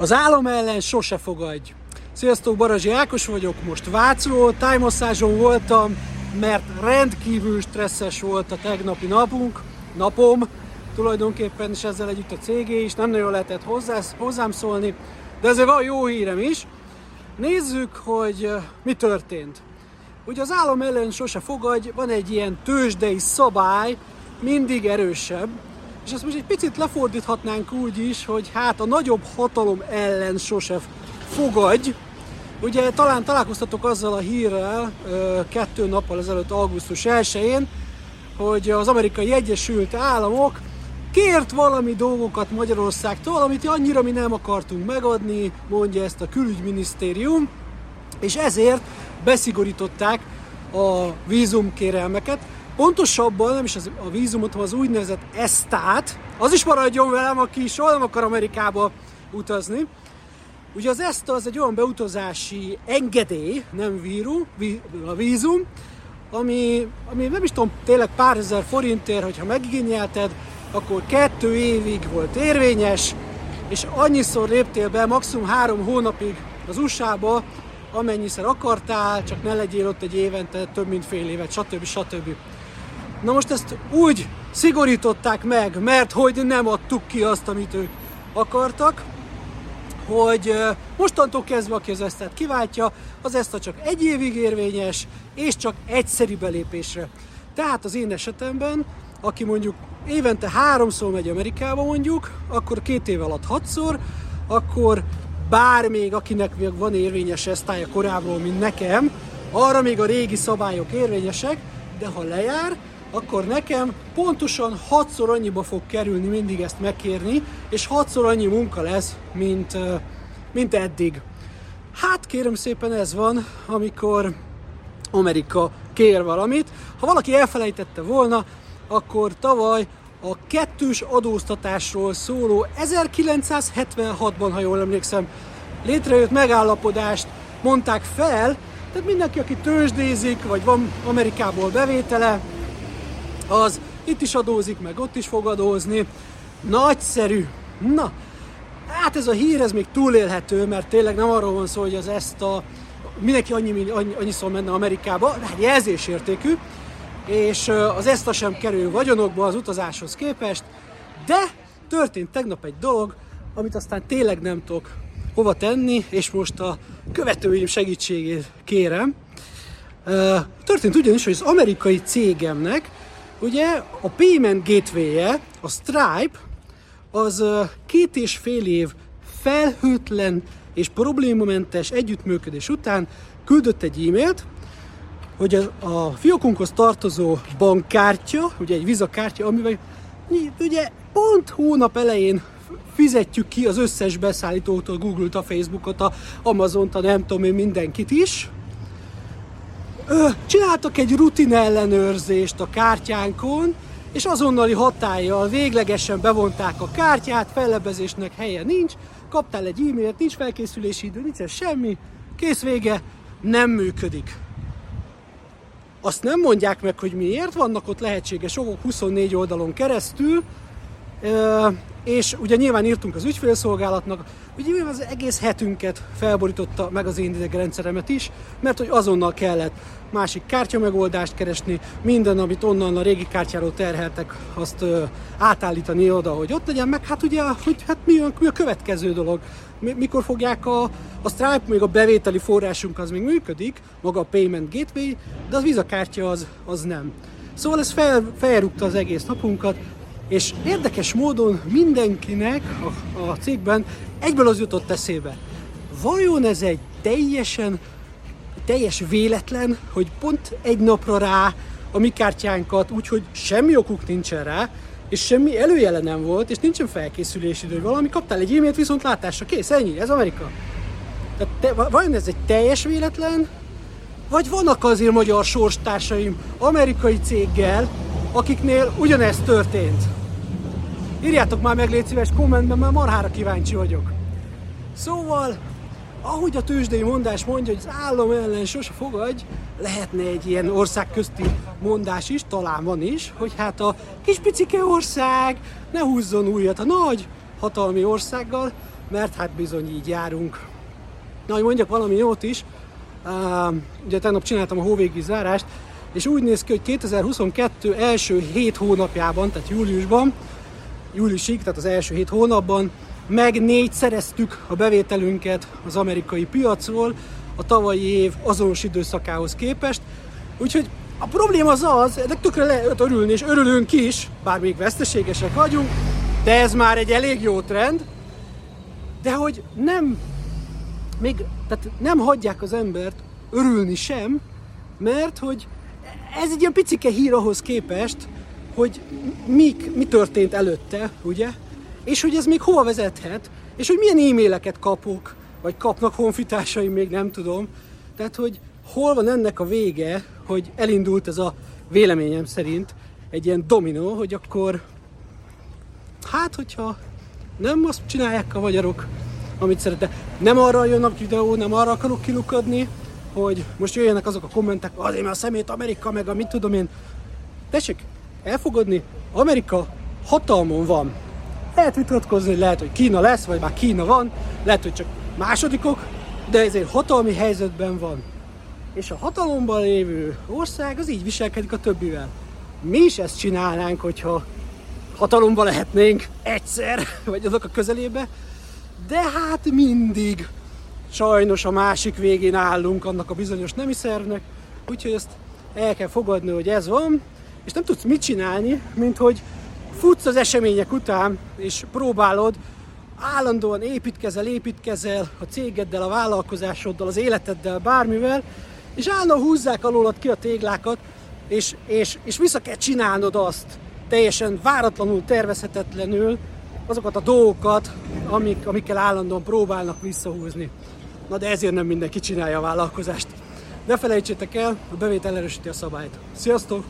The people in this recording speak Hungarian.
Az állam ellen sose fogadj! Sziasztok, Barazsi Ákos vagyok, most Vácról, tájmasszáson voltam, mert rendkívül stresszes volt a tegnapi napunk, napom, tulajdonképpen is ezzel együtt a cégé is, nem nagyon lehetett hozzá, hozzám szólni, de ezért van jó hírem is. Nézzük, hogy mi történt. Ugye az állam ellen sose fogadj, van egy ilyen tőzsdei szabály, mindig erősebb, és ezt most egy picit lefordíthatnánk úgy is, hogy hát a nagyobb hatalom ellen sose fogadj. Ugye talán találkoztatok azzal a hírrel kettő nappal ezelőtt, augusztus 1-én, hogy az amerikai Egyesült Államok kért valami dolgokat Magyarországtól, amit annyira mi nem akartunk megadni, mondja ezt a külügyminisztérium, és ezért beszigorították a vízumkérelmeket, Pontosabban nem is az, a vízumot, hanem az úgynevezett esztát, az is maradjon velem, aki soha nem akar Amerikába utazni. Ugye az ESTA az egy olyan beutazási engedély, nem víru, ví, a vízum, ami, ami nem is tudom, tényleg pár ezer forintért, hogyha megigényelted, akkor kettő évig volt érvényes, és annyiszor léptél be, maximum három hónapig az USA-ba, amennyiszer akartál, csak ne legyél ott egy évente több mint fél évet, stb. stb. Na most ezt úgy szigorították meg, mert hogy nem adtuk ki azt, amit ők akartak, hogy mostantól kezdve, aki az esztet kiváltja, az ezt csak egy évig érvényes, és csak egyszeri belépésre. Tehát az én esetemben, aki mondjuk évente háromszor megy Amerikába mondjuk, akkor két év alatt hatszor, akkor bár még akinek még van érvényes esztája korábban, mint nekem, arra még a régi szabályok érvényesek, de ha lejár, akkor nekem pontosan hatszor annyiba fog kerülni mindig ezt megkérni, és hatszor annyi munka lesz, mint, mint eddig. Hát kérem szépen ez van, amikor Amerika kér valamit. Ha valaki elfelejtette volna, akkor tavaly a kettős adóztatásról szóló 1976-ban, ha jól emlékszem, létrejött megállapodást mondták fel, tehát mindenki, aki tőzsdézik, vagy van Amerikából bevétele, az itt is adózik, meg ott is fog adózni. Nagyszerű! Na, hát ez a hír, ez még túlélhető, mert tényleg nem arról van szó, hogy az ezt a mindenki annyi, annyi, annyiszor menne Amerikába, de hát jelzésértékű, és az ezt a sem kerül vagyonokba az utazáshoz képest, de történt tegnap egy dolog, amit aztán tényleg nem tudok hova tenni, és most a követőim segítségét kérem. Történt ugyanis, hogy az amerikai cégemnek Ugye a Payment gateway a Stripe, az két és fél év felhőtlen és problémamentes együttműködés után küldött egy e-mailt, hogy a, a fiókunkhoz tartozó bankkártya, ugye egy vizakártya, amivel ugye pont hónap elején fizetjük ki az összes beszállítótól, Google-t, a Facebookot, a Amazon-t, a nem tudom én mindenkit is, csináltak egy rutin ellenőrzést a kártyánkon, és azonnali hatállyal véglegesen bevonták a kártyát, fellebezésnek helye nincs, kaptál egy e-mailt, nincs felkészülési idő, nincs semmi, kész vége, nem működik. Azt nem mondják meg, hogy miért, vannak ott lehetséges okok 24 oldalon keresztül, és ugye nyilván írtunk az ügyfélszolgálatnak, ugye az egész hetünket felborította meg az én idegrendszeremet is, mert hogy azonnal kellett másik kártya megoldást keresni, minden, amit onnan a régi kártyáról terheltek, azt ö, átállítani oda, hogy ott legyen, meg hát ugye, hogy hát mi, a, mi a következő dolog, mikor fogják a, a Stripe, még a bevételi forrásunk az még működik, maga a Payment Gateway, de az Visa kártya az, az nem. Szóval ez fel, felrúgta az egész napunkat, és érdekes módon mindenkinek a, a cégben egyből az jutott eszébe. Vajon ez egy teljesen teljes véletlen, hogy pont egy napra rá a mi kártyánkat, úgyhogy semmi okuk nincsen rá, és semmi előjele nem volt, és nincsen felkészülési idő, valami kaptál egy e-mailt viszont látásra, kész, ennyi, ez Amerika. Tehát te, vajon ez egy teljes véletlen, vagy vannak azért magyar sorstársaim amerikai céggel, akiknél ugyanezt történt? Írjátok már meg, légy szíves kommentben, mert marhára kíváncsi vagyok. Szóval, ahogy a tőzsdei mondás mondja, hogy az állam ellen sose fogadj, lehetne egy ilyen országközti mondás is, talán van is, hogy hát a kis picike ország ne húzzon újat a nagy hatalmi országgal, mert hát bizony így járunk. Na, hogy mondjak valami jót is, ugye tegnap csináltam a hóvégi zárást, és úgy néz ki, hogy 2022 első 7 hónapjában, tehát júliusban, júliusig, tehát az első 7 hónapban meg négyszereztük a bevételünket az amerikai piacról a tavalyi év azonos időszakához képest. Úgyhogy a probléma az az, ennek tökre lehet örülni, és örülünk is, bár még veszteségesek vagyunk, de ez már egy elég jó trend, de hogy nem, még, tehát nem hagyják az embert örülni sem, mert hogy ez egy ilyen picike hír ahhoz képest, hogy mi, mi történt előtte, ugye? És hogy ez még hova vezethet, és hogy milyen e-maileket kapok, vagy kapnak honfitársaim, még nem tudom. Tehát, hogy hol van ennek a vége, hogy elindult ez a véleményem szerint egy ilyen dominó, hogy akkor hát, hogyha nem azt csinálják a magyarok, amit szeretne. Nem arra jön a videó, nem arra akarok kilukadni, hogy most jöjjenek azok a kommentek, azért mert a szemét Amerika, meg a mit tudom én. Tessék, elfogadni, Amerika hatalmon van. Lehet vitatkozni, lehet, hogy Kína lesz, vagy már Kína van, lehet, hogy csak másodikok, de ezért hatalmi helyzetben van. És a hatalomban lévő ország az így viselkedik a többivel. Mi is ezt csinálnánk, hogyha hatalomban lehetnénk egyszer, vagy azok a közelébe, de hát mindig sajnos a másik végén állunk annak a bizonyos nemi szervnek, úgyhogy ezt el kell fogadni, hogy ez van, és nem tudsz mit csinálni, mint hogy futsz az események után, és próbálod, állandóan építkezel, építkezel a cégeddel, a vállalkozásoddal, az életeddel, bármivel, és állandóan húzzák alólad ki a téglákat, és, és, és vissza kell csinálnod azt, teljesen váratlanul, tervezhetetlenül, azokat a dolgokat, amik, amikkel állandóan próbálnak visszahúzni. Na de ezért nem mindenki csinálja a vállalkozást. Ne felejtsétek el, a bevétel erősíti a szabályt. Sziasztok!